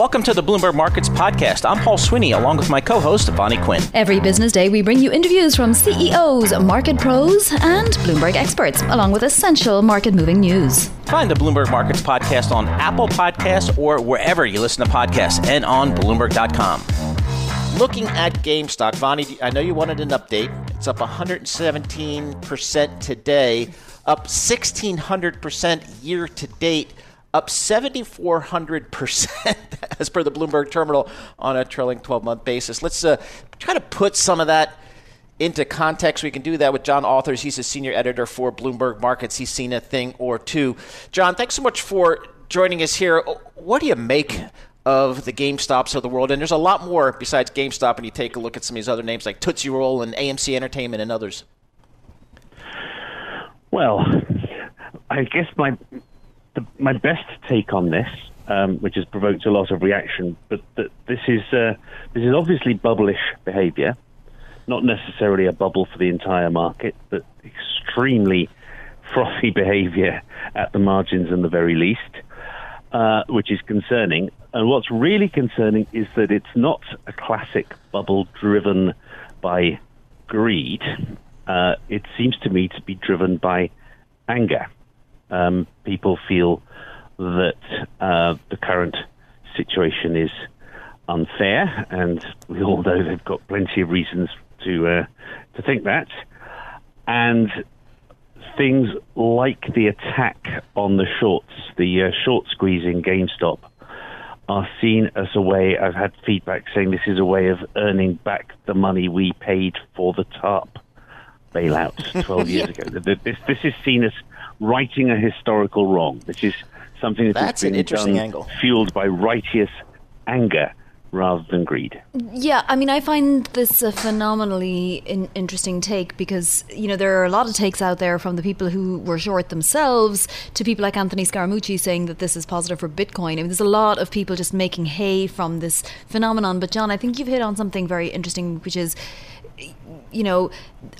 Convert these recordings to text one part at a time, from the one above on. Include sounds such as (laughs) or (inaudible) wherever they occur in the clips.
Welcome to the Bloomberg Markets Podcast. I'm Paul Sweeney along with my co host, Vonnie Quinn. Every business day, we bring you interviews from CEOs, market pros, and Bloomberg experts, along with essential market moving news. Find the Bloomberg Markets Podcast on Apple Podcasts or wherever you listen to podcasts and on Bloomberg.com. Looking at GameStop, Vonnie, I know you wanted an update. It's up 117% today, up 1,600% year to date up 7,400% (laughs) as per the Bloomberg terminal on a trailing 12 month basis. Let's uh, try to put some of that into context. We can do that with John Authers. He's a senior editor for Bloomberg Markets. He's seen a thing or two. John, thanks so much for joining us here. What do you make of the GameStops of the world? And there's a lot more besides GameStop when you take a look at some of these other names like Tootsie Roll and AMC Entertainment and others. Well, I guess my the, my best take on this, um, which has provoked a lot of reaction, but that this is uh, this is obviously bubblish behaviour, not necessarily a bubble for the entire market, but extremely frothy (laughs) behaviour at the margins, in the very least, uh, which is concerning. And what's really concerning is that it's not a classic bubble driven by greed. Uh, it seems to me to be driven by anger um, people feel that uh, the current situation is unfair, and we all know they've got plenty of reasons to uh, to think that. And things like the attack on the shorts, the uh, short squeezing GameStop, are seen as a way. I've had feedback saying this is a way of earning back the money we paid for the TARP bailout (laughs) 12 years ago. This, this is seen as righting a historical wrong, which is something that That's has been done angle. fueled by righteous anger rather than greed. Yeah, I mean, I find this a phenomenally in- interesting take because, you know, there are a lot of takes out there from the people who were short themselves to people like Anthony Scaramucci saying that this is positive for Bitcoin. I mean, there's a lot of people just making hay from this phenomenon. But, John, I think you've hit on something very interesting, which is you know,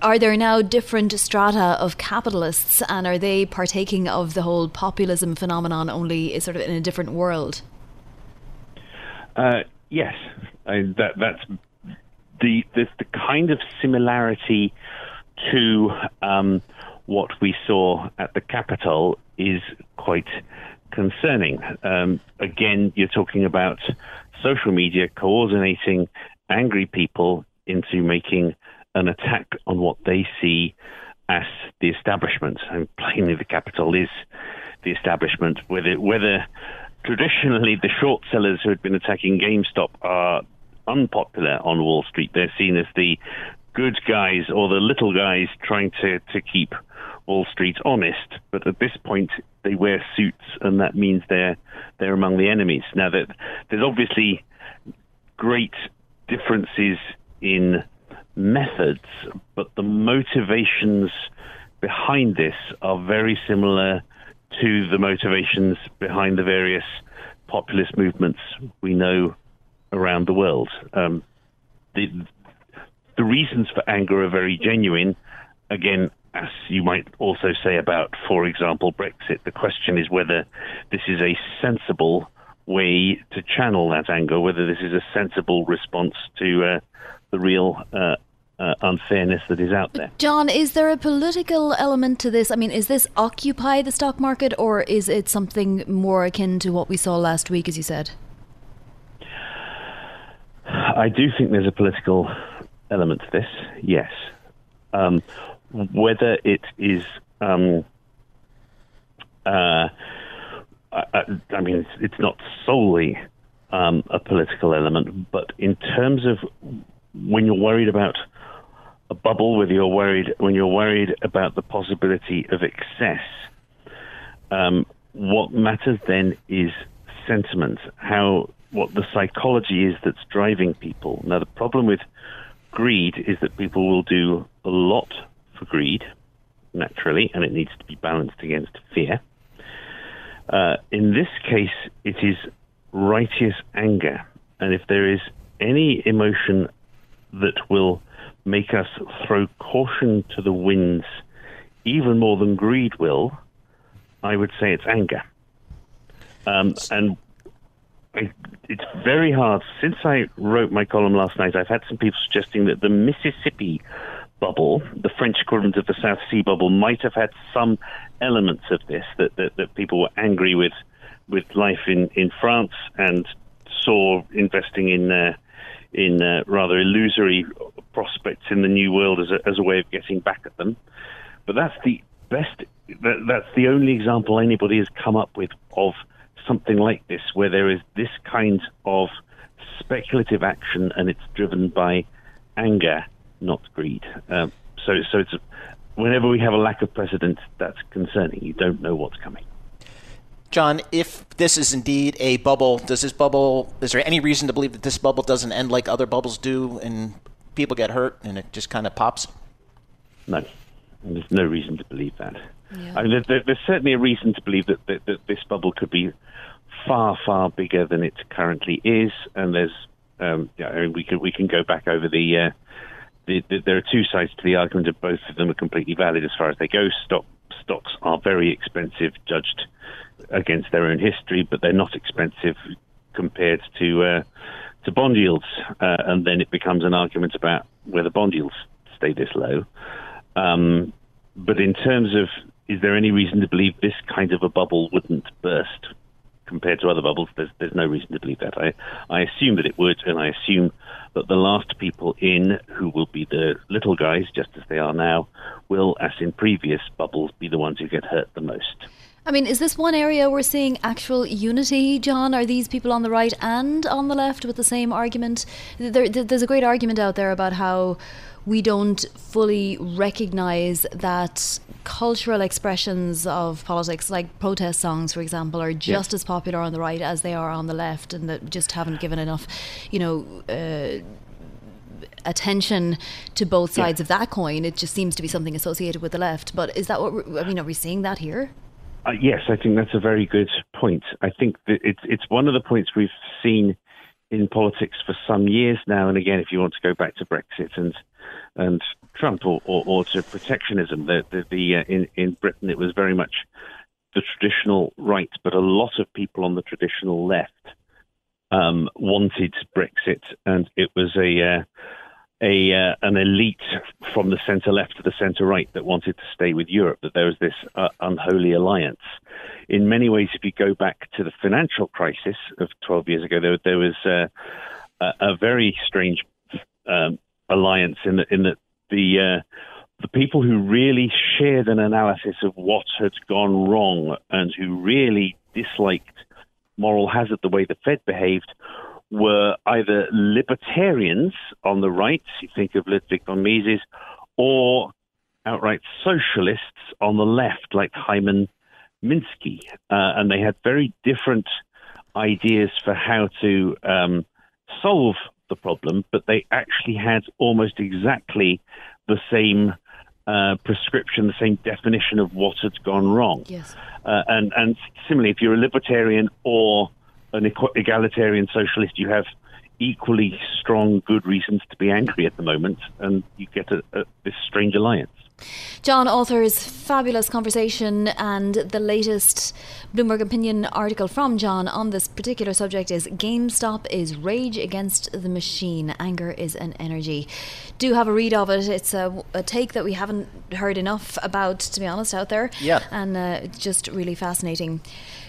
are there now different strata of capitalists and are they partaking of the whole populism phenomenon only sort of in a different world? Uh, yes, I, that, that's the, the, the kind of similarity to um, what we saw at the Capitol is quite concerning. Um, again, you're talking about social media coordinating angry people into making an attack on what they see as the establishment. And plainly, the Capitol is the establishment. Whether, whether traditionally the short sellers who had been attacking GameStop are unpopular on Wall Street, they're seen as the good guys or the little guys trying to, to keep Wall Street honest. But at this point, they wear suits, and that means they're they're among the enemies. Now, that there's obviously great differences in methods, but the motivations behind this are very similar to the motivations behind the various populist movements we know around the world. Um, the, the reasons for anger are very genuine. Again, as you might also say about, for example, Brexit, the question is whether this is a sensible way to channel that anger, whether this is a sensible response to uh, the real uh, uh, unfairness that is out there. John, is there a political element to this? I mean, is this occupy the stock market, or is it something more akin to what we saw last week, as you said? I do think there's a political element to this. Yes, um, whether it is. Um, uh, I, I, mean, it's, it's not solely um, a political element, but in terms of when you're worried about a bubble, whether you're worried when you're worried about the possibility of excess, um, what matters then is sentiment, how what the psychology is that's driving people. Now, the problem with greed is that people will do a lot for greed, naturally, and it needs to be balanced against fear. Uh, in this case, it is righteous anger. And if there is any emotion that will make us throw caution to the winds even more than greed will, I would say it's anger. Um, and I, it's very hard. Since I wrote my column last night, I've had some people suggesting that the Mississippi bubble, the French equivalent of the South Sea bubble, might have had some elements of this, that, that, that people were angry with with life in, in France and saw investing in uh, in uh, rather illusory prospects in the new world as a, as a way of getting back at them. But that's the best. That, that's the only example anybody has come up with of something like this, where there is this kind of speculative action and it's driven by anger, not greed. Um, so, so it's whenever we have a lack of precedent, that's concerning. You don't know what's coming. John, if this is indeed a bubble, does this bubble, is there any reason to believe that this bubble doesn't end like other bubbles do and people get hurt and it just kind of pops? No. There's no reason to believe that. Yeah. I mean, there, there's certainly a reason to believe that, that, that, this bubble could be far, far bigger than it currently is. And there's, um, yeah, I mean, we can we can go back over the, uh, the, the, There are two sides to the argument, and both of them are completely valid as far as they go. Stock stocks are very expensive, judged against their own history, but they're not expensive compared to uh, to bond yields. Uh, and then it becomes an argument about whether bond yields stay this low. Um, but in terms of is there any reason to believe this kind of a bubble wouldn't burst compared to other bubbles? There's, there's no reason to believe that. I, I assume that it would, and I assume that the last people in, who will be the little guys, just as they are now, will, as in previous bubbles, be the ones who get hurt the most. I mean, is this one area we're seeing actual unity, John? Are these people on the right and on the left with the same argument? There, there's a great argument out there about how we don't fully recognize that cultural expressions of politics, like protest songs, for example, are just as popular on the right as they are on the left, and that just haven't given enough, you know. Uh, attention to both sides yeah. of that coin. It just seems to be something associated with the left. But is that what I mean? Are we seeing that here? Uh, yes, I think that's a very good point. I think that it's it's one of the points we've seen in politics for some years now. And again, if you want to go back to Brexit and and Trump or, or, or to protectionism, the the, the uh, in in Britain it was very much the traditional right, but a lot of people on the traditional left um, wanted Brexit, and it was a uh, a uh, an elite from the centre left to the centre right that wanted to stay with Europe. That there was this uh, unholy alliance. In many ways, if you go back to the financial crisis of 12 years ago, there, there was uh, a, a, very strange um, alliance in that in that the uh, the people who really shared an analysis of what had gone wrong and who really disliked moral hazard the way the Fed behaved were either libertarians on the right, you think of Ludwig von Mises, or outright socialists on the left, like Hyman Minsky. Uh, and they had very different ideas for how to um, solve the problem, but they actually had almost exactly the same uh, prescription, the same definition of what had gone wrong. Yes. Uh, and, and similarly, if you're a libertarian or an egalitarian socialist, you have equally strong good reasons to be angry at the moment, and you get a, a, this strange alliance. John Authers' fabulous conversation and the latest Bloomberg opinion article from John on this particular subject is GameStop is rage against the machine. Anger is an energy. Do have a read of it. It's a, a take that we haven't heard enough about, to be honest, out there. Yeah. And uh, it's just really fascinating.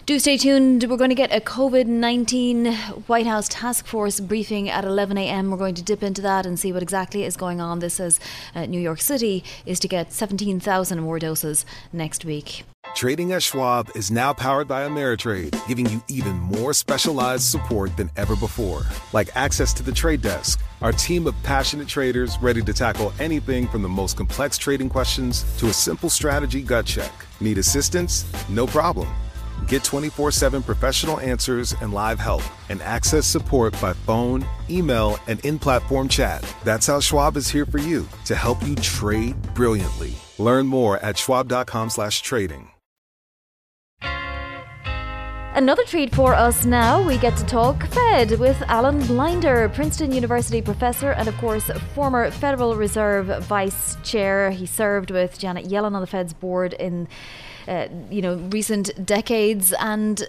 Do stay tuned. We're going to get a COVID 19 White House task force briefing at 11 a.m. We're going to dip into that and see what exactly is going on. This says uh, New York City is to get 17,000 more doses next week. Trading at Schwab is now powered by Ameritrade, giving you even more specialized support than ever before, like access to the trade desk, our team of passionate traders ready to tackle anything from the most complex trading questions to a simple strategy gut check. Need assistance? No problem. Get 24 7 professional answers and live help, and access support by phone, email, and in platform chat. That's how Schwab is here for you to help you trade brilliantly. Learn more at schwab.com/slash trading. Another treat for us now. We get to talk Fed with Alan Blinder, Princeton University professor and, of course, former Federal Reserve vice chair. He served with Janet Yellen on the Fed's board in, uh, you know, recent decades and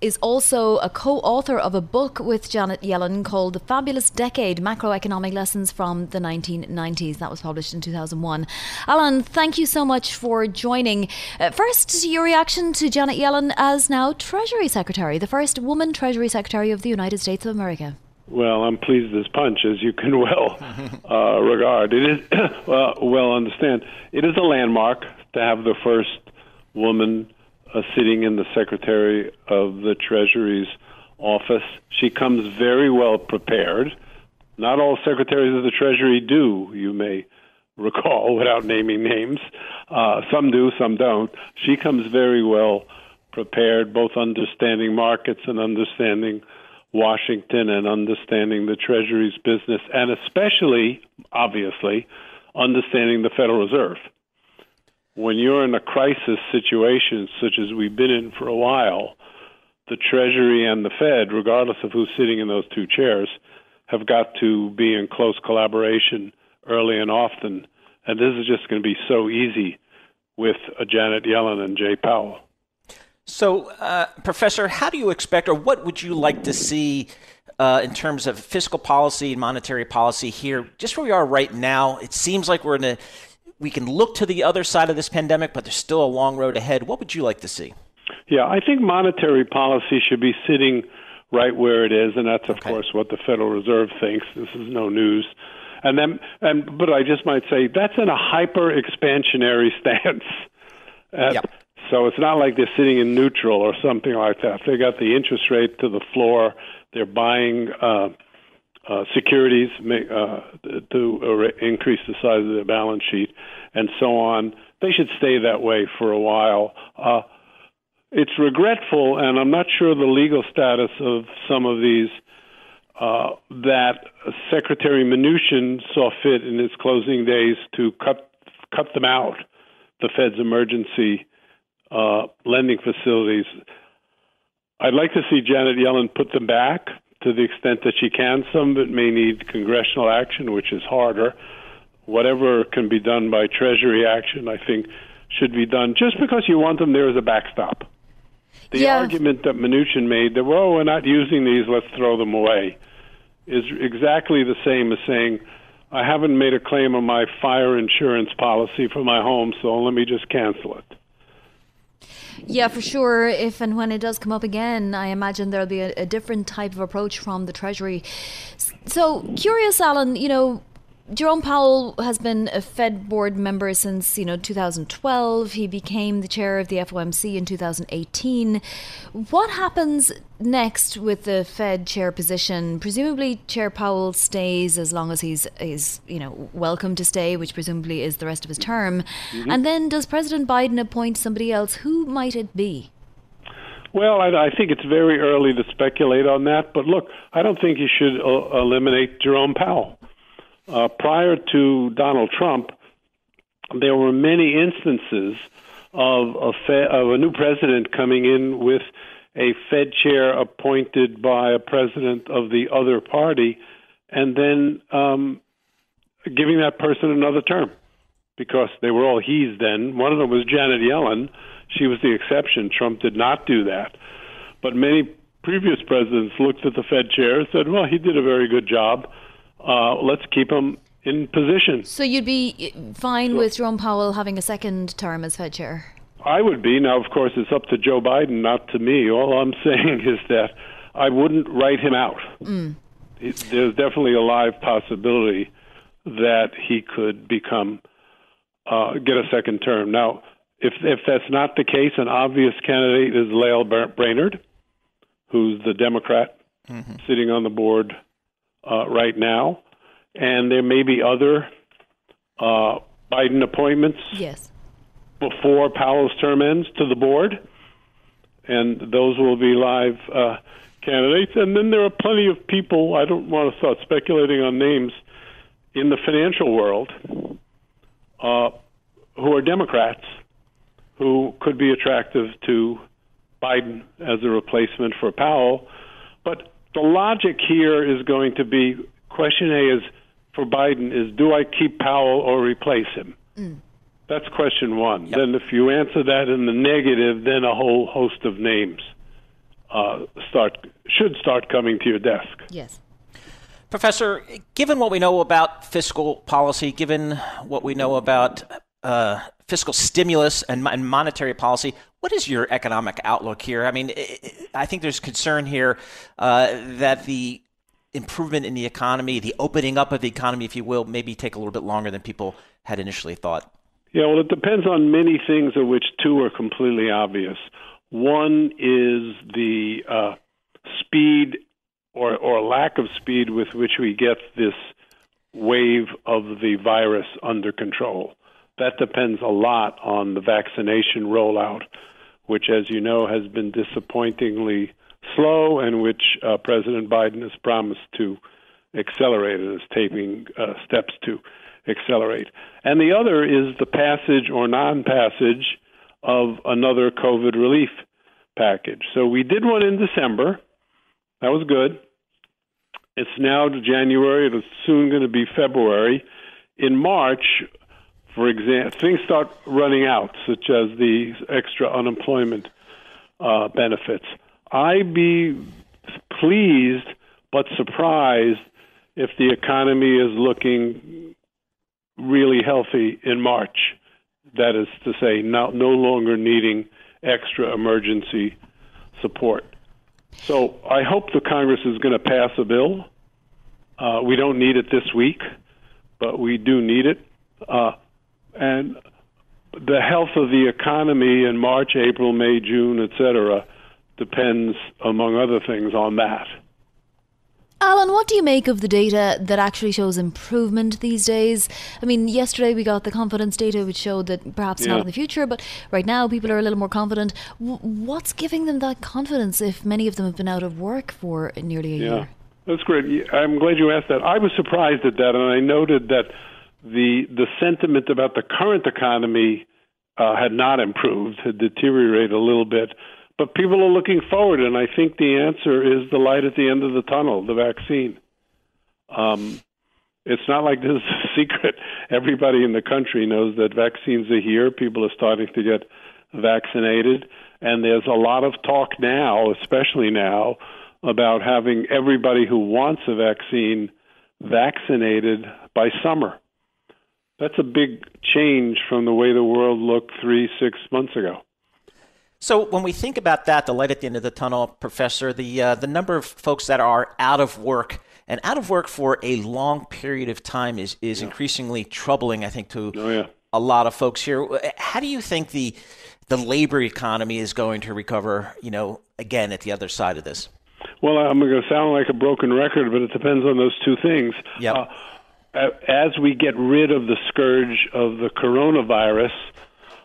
is also a co author of a book with Janet Yellen called The Fabulous Decade Macroeconomic Lessons from the 1990s. That was published in 2001. Alan, thank you so much for joining. Uh, first, your reaction to Janet Yellen as now Treasury Secretary, the first woman Treasury Secretary of the United States of America. Well, I'm pleased as punch, as you can well (laughs) uh, regard. It is (coughs) uh, well understand. It is a landmark to have the first woman uh, sitting in the Secretary of the Treasury's office. She comes very well prepared. Not all secretaries of the Treasury do, you may recall, (laughs) without naming names. Uh, some do, some don't. She comes very well prepared, both understanding markets and understanding Washington and understanding the Treasury's business, and especially, obviously, understanding the Federal Reserve when you're in a crisis situation such as we've been in for a while, the Treasury and the Fed, regardless of who's sitting in those two chairs, have got to be in close collaboration early and often. And this is just going to be so easy with uh, Janet Yellen and Jay Powell. So, uh, Professor, how do you expect, or what would you like to see uh, in terms of fiscal policy and monetary policy here, just where we are right now? It seems like we're in a we can look to the other side of this pandemic, but there's still a long road ahead. What would you like to see? Yeah, I think monetary policy should be sitting right where it is, and that's of okay. course what the Federal Reserve thinks. This is no news. And then, and but I just might say that's in a hyper expansionary (laughs) stance. At, yep. So it's not like they're sitting in neutral or something like that. They got the interest rate to the floor. They're buying uh, uh, securities uh, to increase the size of their balance sheet, and so on. They should stay that way for a while. Uh, it's regretful, and I'm not sure the legal status of some of these. Uh, that Secretary Mnuchin saw fit in his closing days to cut cut them out, the Fed's emergency uh, lending facilities. I'd like to see Janet Yellen put them back to the extent that she can. Some of it may need congressional action, which is harder. Whatever can be done by Treasury action, I think, should be done. Just because you want them there as a backstop. The yeah. argument that Mnuchin made that, well, we're not using these, let's throw them away, is exactly the same as saying, I haven't made a claim on my fire insurance policy for my home, so let me just cancel it. Yeah, for sure. If and when it does come up again, I imagine there'll be a, a different type of approach from the Treasury. So, curious, Alan, you know, Jerome Powell has been a Fed board member since, you know, 2012. He became the chair of the FOMC in 2018. What happens next with the Fed chair position? Presumably Chair Powell stays as long as he's is, you know, welcome to stay, which presumably is the rest of his term. Mm-hmm. And then does President Biden appoint somebody else? Who might it be? Well, I, I think it's very early to speculate on that, but look, I don't think you should uh, eliminate Jerome Powell. Uh, prior to Donald Trump, there were many instances of a, of a new president coming in with a Fed chair appointed by a president of the other party, and then um, giving that person another term. because they were all he's then. One of them was Janet Yellen. She was the exception. Trump did not do that. But many previous presidents looked at the Fed chair and said, well, he did a very good job. Uh, let's keep him in position. So you'd be fine sure. with Jerome Powell having a second term as Fed chair? I would be. Now, of course, it's up to Joe Biden, not to me. All I'm (laughs) saying is that I wouldn't write him out. Mm. There's definitely a live possibility that he could become uh, get a second term. Now, if if that's not the case, an obvious candidate is Lael Brainerd, who's the Democrat mm-hmm. sitting on the board uh, right now, and there may be other uh, Biden appointments. Yes. Before Powell's term ends to the board, and those will be live uh, candidates. And then there are plenty of people. I don't want to start speculating on names in the financial world uh, who are Democrats who could be attractive to Biden as a replacement for Powell. But the logic here is going to be question A is for Biden is do I keep Powell or replace him? Mm. That's question one. Yep. Then, if you answer that in the negative, then a whole host of names uh, start should start coming to your desk. Yes. Professor, given what we know about fiscal policy, given what we know about uh, fiscal stimulus and, and, monetary policy, what is your economic outlook here? I mean, I think there's concern here uh, that the improvement in the economy, the opening up of the economy, if you will, maybe take a little bit longer than people had initially thought. Yeah, well, it depends on many things, of which two are completely obvious. One is the uh, speed or, or lack of speed with which we get this wave of the virus under control. That depends a lot on the vaccination rollout, which, as you know, has been disappointingly slow and which uh, President Biden has promised to accelerate and is taking uh, steps to accelerate. And the other is the passage or non passage of another COVID relief package. So we did one in December. That was good. It's now January. It's soon going to be February. In March, for example, things start running out, such as the extra unemployment uh, benefits. I'd be pleased but surprised if the economy is looking really healthy in March. That is to say, no, no longer needing extra emergency support. So I hope the Congress is going to pass a bill. Uh, we don't need it this week, but we do need it. Uh, and the health of the economy in March, April, May, June, etc., depends, among other things, on that. Alan, what do you make of the data that actually shows improvement these days? I mean, yesterday we got the confidence data which showed that perhaps yeah. not in the future, but right now people are a little more confident. W- what's giving them that confidence if many of them have been out of work for nearly a yeah. year? That's great. I'm glad you asked that. I was surprised at that, and I noted that the the sentiment about the current economy uh, had not improved, had deteriorated a little bit but people are looking forward, and I think the answer is the light at the end of the tunnel, the vaccine. Um, it's not like this is (laughs) a secret. Everybody in the country knows that vaccines are here. People are starting to get vaccinated, and there's a lot of talk now, especially now, about having everybody who wants a vaccine vaccinated by summer. That's a big change from the way the world looked three, six months ago. So when we think about that, the light at the end of the tunnel, Professor, the uh, the number of folks that are out of work and out of work for a long period of time is is yeah. increasingly troubling. I think to oh, yeah. a lot of folks here. How do you think the the labor economy is going to recover? You know, again at the other side of this. Well, I'm going to sound like a broken record, but it depends on those two things. Yeah. Uh, as we get rid of the scourge of the coronavirus,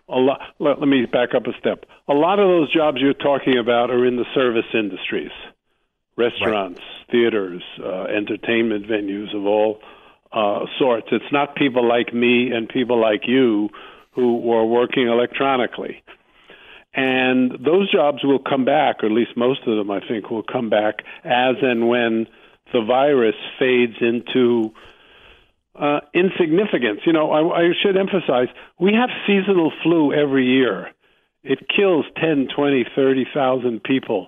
a lot. Let, let me back up a step. A lot of those jobs you're talking about are in the service industries, restaurants, right. theaters, uh, entertainment venues of all uh, sorts. It's not people like me and people like you who are working electronically. And those jobs will come back, or at least most of them, I think, will come back as and when the virus fades into uh, insignificance. You know, I, I should emphasize we have seasonal flu every year. It kills 10, 20, 30,000 people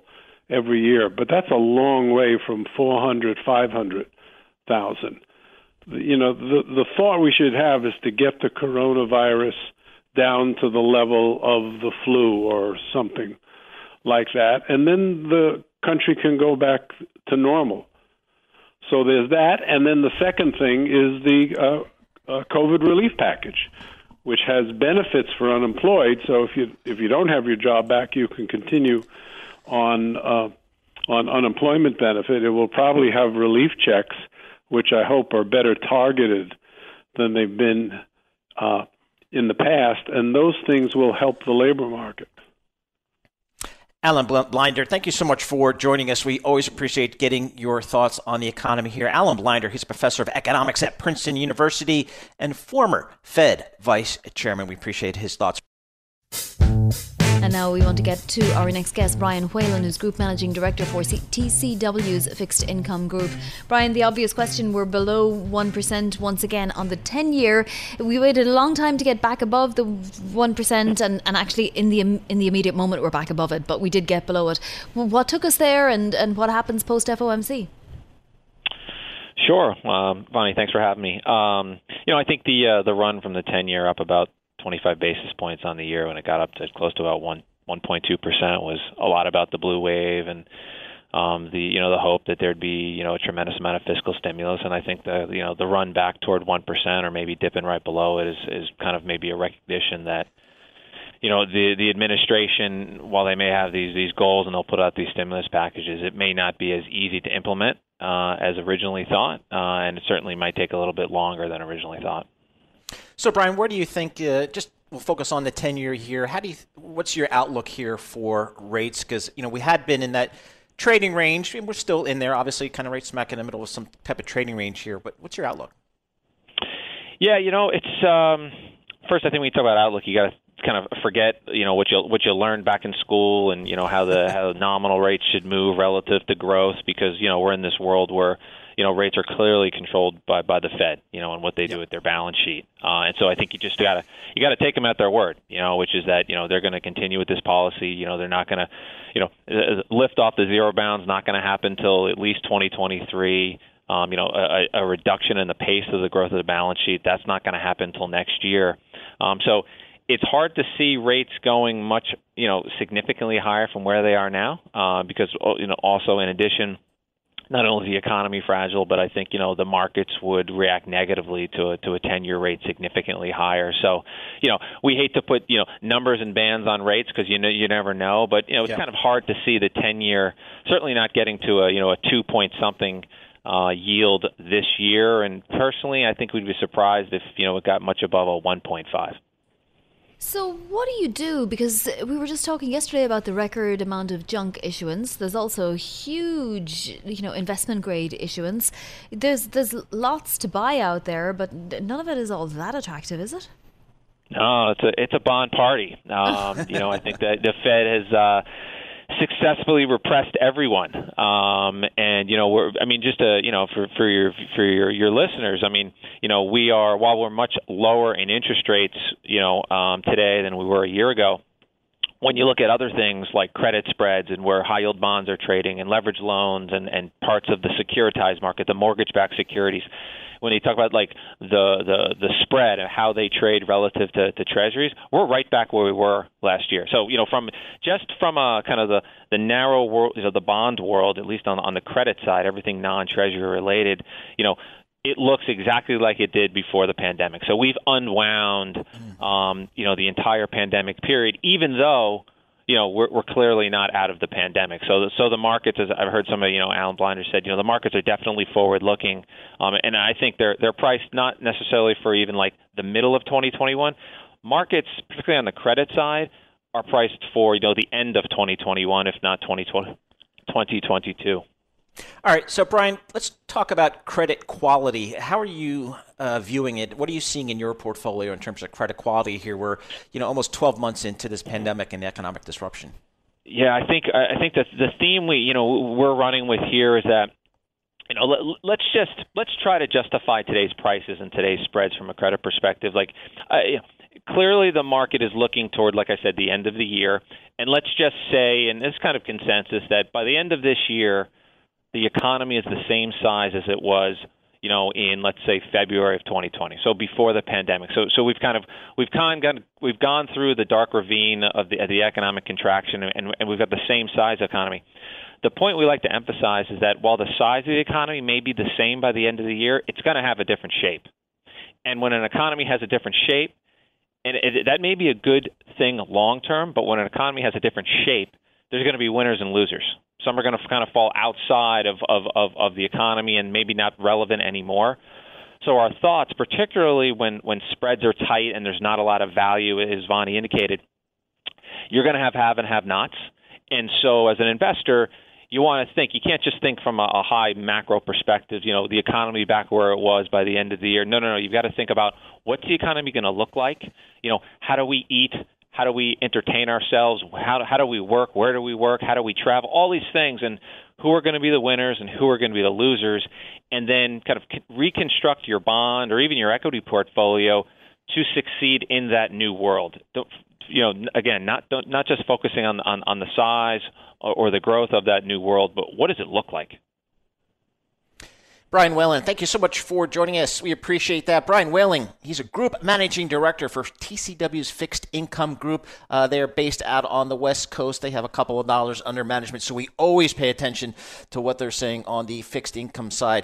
every year, but that's a long way from 400, 500,000. You know, the the thought we should have is to get the coronavirus down to the level of the flu or something like that, and then the country can go back to normal. So there's that, and then the second thing is the uh, uh, COVID relief package, which has benefits for unemployed. So if you if you don't have your job back, you can continue on uh, on unemployment benefit. It will probably have relief checks, which I hope are better targeted than they've been uh, in the past, and those things will help the labor market. Alan Blinder, thank you so much for joining us. We always appreciate getting your thoughts on the economy here. Alan Blinder, he's a professor of economics at Princeton University and former Fed vice chairman. We appreciate his thoughts. And now we want to get to our next guest, Bryan Whalen, who's Group Managing Director for TCW's Fixed Income Group. Bryan, the obvious question we're below 1% once again on the 10 year. We waited a long time to get back above the 1%, and, and actually, in the, in the immediate moment, we're back above it, but we did get below it. What took us there, and, and what happens post FOMC? Sure, um, Vonnie. Thanks for having me. Um, you know, I think the uh, the run from the ten year up about 25 basis points on the year when it got up to close to about one 1.2 percent was a lot about the blue wave and um, the you know the hope that there'd be you know a tremendous amount of fiscal stimulus, and I think the you know the run back toward one percent or maybe dipping right below it is is kind of maybe a recognition that you know the the administration while they may have these these goals and they'll put out these stimulus packages, it may not be as easy to implement uh, as originally thought, uh, and it certainly might take a little bit longer than originally thought. So, Bryan, where do you think? Uh, just we'll focus on the ten-year here. How do you? What's your outlook here for rates? Because you know we had been in that trading range, and we're still in there. Obviously, kind of right smack in the middle of some type of trading range here. But what's your outlook? Yeah, you know, it's um, first. I think when you talk about outlook, you got to kind of forget you know what you what you learned back in school and you know how the how (laughs) nominal rates should move relative to growth because you know we're in this world where you know rates are clearly controlled by by the Fed, you know, and what they do with their balance sheet. Uh, and so I think you just gotta you gotta take them at their word, you know, which is that you know they're going to continue with this policy. You know, they're not going to, you know, uh, lift off the zero bounds not going to happen until at least 2023. Um, you know, a, a reduction in the pace of the growth of the balance sheet that's not going to happen until next year. Um, so it's hard to see rates going much, you know, significantly higher from where they are now, uh, because you know also in addition not only the economy fragile, but I think you know the markets would react negatively to a, to a 10-year rate significantly higher. So, you know, we hate to put you know numbers and bands on rates because you know you never know, but you know it's yeah. kind of hard to see the 10-year certainly not getting to a you know a two point something uh, yield this year. And personally, I think we'd be surprised if you know it got much above a 1.5. So, what do you do? Because we were just talking yesterday about the record amount of junk issuance. There's also huge, you know, investment grade issuance. There's there's lots to buy out there, but none of it is all that attractive, is it? No, it's a it's a bond party. Um, you know, I think that the Fed has. Uh, successfully repressed everyone. Um, and you know, we're I mean, just to you know, for for your for your your listeners, I mean, you know, we are while we're much lower in interest rates, you know, um, today than we were a year ago. When you look at other things like credit spreads and where high yield bonds are trading and leverage loans and, and parts of the securitized market, the mortgage backed securities, when you talk about like the the the spread and how they trade relative to, to treasuries, we're right back where we were last year. So you know, from just from a kind of the the narrow world, you know, the bond world, at least on on the credit side, everything non-treasury related, you know, it looks exactly like it did before the pandemic. So we've unwound, um, you know, the entire pandemic period, even though you know we're, we're clearly not out of the pandemic. So the, so the markets, as I've heard some of you know Alan Blinder said, you know the markets are definitely forward looking, um, and I think they're they're priced not necessarily for even like the middle of 2021. Markets, particularly on the credit side, are priced for you know the end of 2021, if not 2020, 2022. All right, so Bryan, let's talk about credit quality. How are you uh, viewing it? What are you seeing in your portfolio in terms of credit quality here? We're you know almost 12 months into this pandemic and the economic disruption. Yeah, I think I think that the theme we you know we're running with here is that you know, let, us just let's try to justify today's prices and today's spreads from a credit perspective. Like, uh, clearly the market is looking toward, like I said, the end of the year, and let's just say, and this kind of consensus that by the end of this year, the economy is the same size as it was you know, in let's say February of 2020, so before the pandemic. So, so we've kind of we've kind of we've gone through the dark ravine of the of the economic contraction, and, and we've got the same size economy. The point we like to emphasize is that while the size of the economy may be the same by the end of the year, it's going to have a different shape. And when an economy has a different shape, and it, that may be a good thing long term, but when an economy has a different shape, there's going to be winners and losers. Some are going to kind of fall outside of, of, of, of the economy and maybe not relevant anymore. So our thoughts, particularly when, when spreads are tight and there's not a lot of value, as Vonnie indicated, you're going to have have and have nots. And so as an investor, you want to think you can't just think from a, a high macro perspective you know the economy back where it was by the end of the year no no no you've got to think about what's the economy going to look like you know how do we eat how do we entertain ourselves? How, how do we work? Where do we work? How do we travel? All these things, and who are going to be the winners and who are going to be the losers, and then kind of reconstruct your bond or even your equity portfolio to succeed in that new world. Don't, you know, again, not not just focusing on on, on the size or, or the growth of that new world, but what does it look like? Bryan Whalen, thank you so much for joining us. We appreciate that. Bryan Whalen, he's a group managing director for TCW's Fixed Income Group. Uh, they're based out on the West Coast. They have a couple of dollars under management, so we always pay attention to what they're saying on the fixed income side.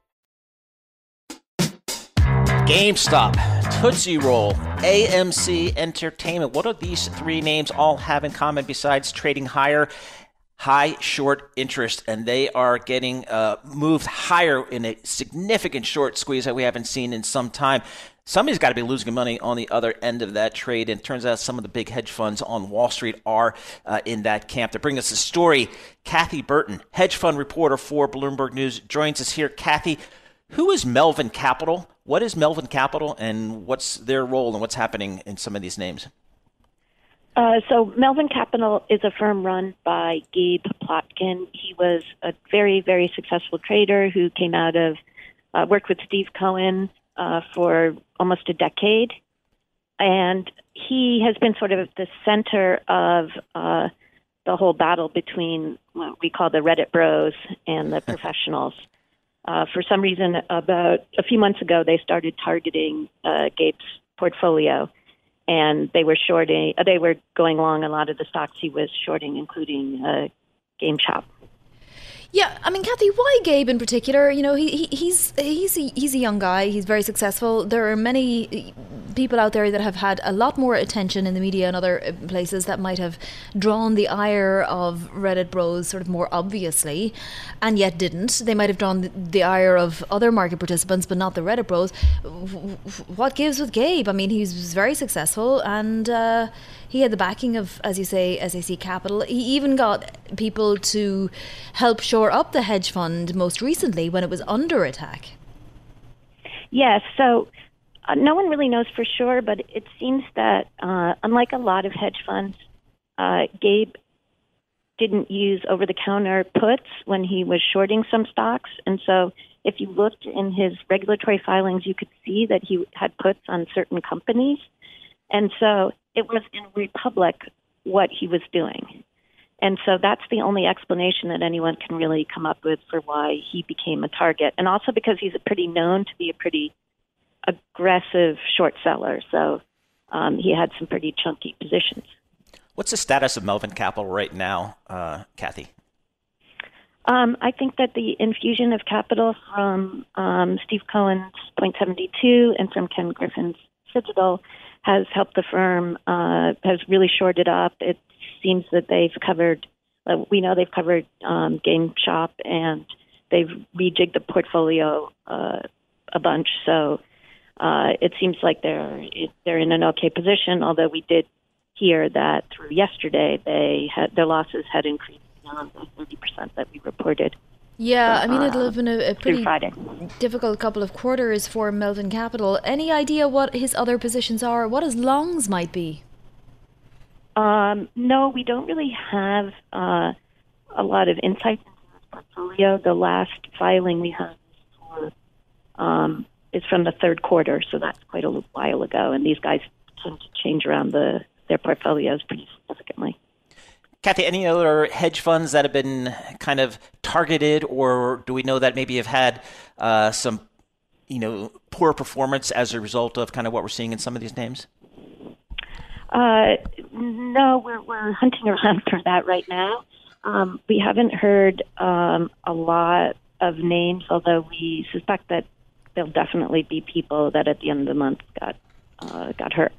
GameStop, Tootsie Roll, AMC Entertainment. What do these three names all have in common besides trading higher? High short interest, and they are getting uh, moved higher in a significant short squeeze that we haven't seen in some time. Somebody's got to be losing money on the other end of that trade, and it turns out some of the big hedge funds on Wall Street are uh, in that camp. To bring us a story, Kathy Burton, hedge fund reporter for Bloomberg News, joins us here. Kathy, who is Melvin Capital? What is Melvin Capital and what's their role and what's happening in some of these names? Uh, so Melvin Capital is a firm run by Gabe Plotkin. He was a very, very successful trader who came out of uh, worked with Steve Cohen uh, for almost a decade, and he has been sort of the center of uh, the whole battle between what we call the Reddit bros and the (laughs) professionals. Uh, for some reason, about a few months ago, they started targeting uh, Gabe's portfolio, and they were shorting. Uh, they were going along a lot of the stocks he was shorting, including uh, GameStop. Yeah, I mean, Kathy, why Gabe in particular? You know, he, he he's he's a, he's a young guy. He's very successful. There are many people out there that have had a lot more attention in the media and other uh, places that might have drawn the ire of Reddit bros sort of more obviously, and yet didn't. They might have drawn the ire of other market participants, but not the Reddit bros. What gives with Gabe? I mean, he's very successful and. Uh, he had the backing of, as you say, SAC Capital. He even got people to help shore up the hedge fund most recently when it was under attack. Yes, so uh, no one really knows for sure, but it seems that uh, unlike a lot of hedge funds, uh, Gabe didn't use over the counter puts when he was shorting some stocks. And so if you looked in his regulatory filings, you could see that he had puts on certain companies. And so it was in Republic what he was doing. And so that's the only explanation that anyone can really come up with for why he became a target. And also because he's a pretty known to be a pretty aggressive short seller. So um, he had some pretty chunky positions. What's the status of Melvin Capital right now, uh, Kathy? Um, I think that the infusion of capital from um, Steve Cohen's Point 72 and from Ken Griffin's Citadel has helped the firm, uh, has really shored it up. It seems that they've covered, uh, we know they've covered um, Game Shop and they've rejigged the portfolio uh, a bunch. So uh, it seems like they're they're in an okay position. Although we did hear that through yesterday, they had their losses had increased beyond the thirty percent that we reported. Yeah, I mean, it'll uh, have been a, a pretty difficult couple of quarters for Melvin Capital. Any idea what his other positions are? What his longs might be? Um, no, we don't really have uh, a lot of insight into his portfolio. The last filing we have for, um, is from the third quarter, so that's quite a while ago. And these guys tend to change around the their portfolios pretty significantly. Kathy, any other hedge funds that have been kind of targeted, or do we know that maybe have had uh, some, you know, poor performance as a result of kind of what we're seeing in some of these names? Uh, no, we're we're hunting around (laughs) for that right now. Um, we haven't heard um, a lot of names, although we suspect that there'll definitely be people that at the end of the month got uh, got hurt.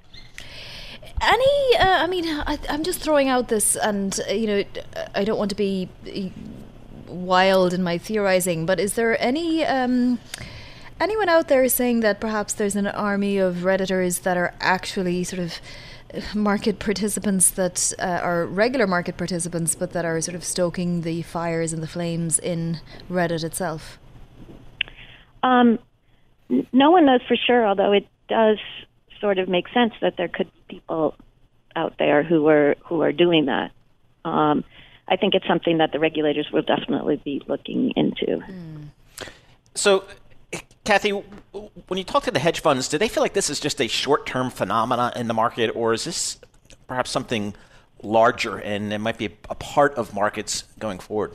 Any, uh, I mean, I, I'm just throwing out this, and uh, you know, I don't want to be uh, wild in my theorizing, but is there any um, anyone out there saying that perhaps there's an army of redditors that are actually sort of uh, market participants that uh, are regular market participants, but that are sort of stoking the fires and the flames in Reddit itself? Um, no one knows for sure, although it does sort of make sense that there could be people out there who are who are doing that. Um, I think it's something that the regulators will definitely be looking into. So, Kathy, when you talk to the hedge funds, do they feel like this is just a short-term phenomena in the market, or is this perhaps something larger and it might be a part of markets going forward?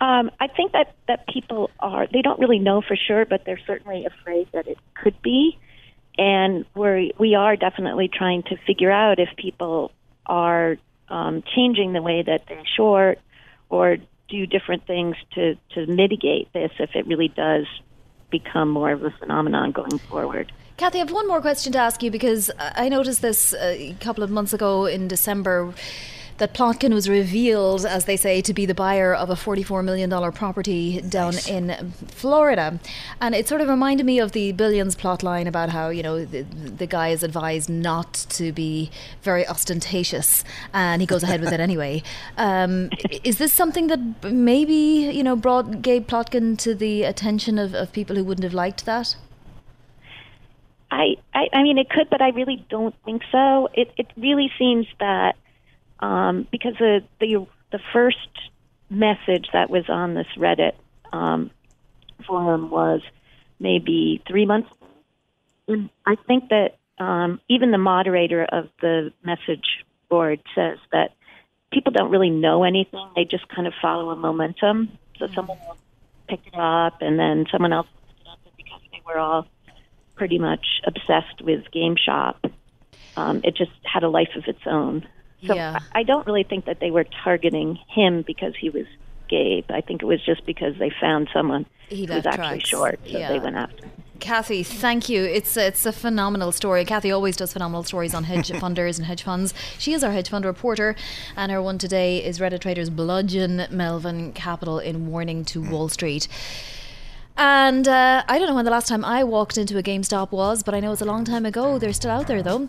Um, I think that that people are they don't really know for sure, but they're certainly afraid that it could be, and we're we are definitely trying to figure out if people are um, changing the way that they short or do different things to to mitigate this if it really does become more of a phenomenon going forward. Kathy, I have one more question to ask you because I noticed this a couple of months ago in December that Plotkin was revealed, as they say, to be the buyer of a $44 million property down nice. in Florida. And it sort of reminded me of the Billions plot line about how, you know, the, the guy is advised not to be very ostentatious and he goes ahead with it (laughs) anyway. Um, is this something that maybe, you know, brought Gabe Plotkin to the attention of, of people who wouldn't have liked that? I, I, I mean, it could, but I really don't think so. It, it really seems that um, because the, the the first message that was on this Reddit um, forum was maybe three months. I think that um, even the moderator of the message board says that people don't really know anything; they just kind of follow a momentum. So someone will pick it up, and then someone else picked it up, and because they were all pretty much obsessed with GameStop, um, it just had a life of its own. So yeah. I don't really think that they were targeting him because he was Gabe. I think it was just because they found someone he who was actually tracks. short, so yeah. they went after him. Kathy, thank you. It's a, it's a phenomenal story. Kathy always does phenomenal stories on hedge (laughs) funders and hedge funds. She is our hedge fund reporter, and her one today is Reddit traders bludgeon Melvin Capital in warning to Wall Street. And uh, I don't know when the last time I walked into a GameStop was, but I know it's a long time ago. They're still out there though.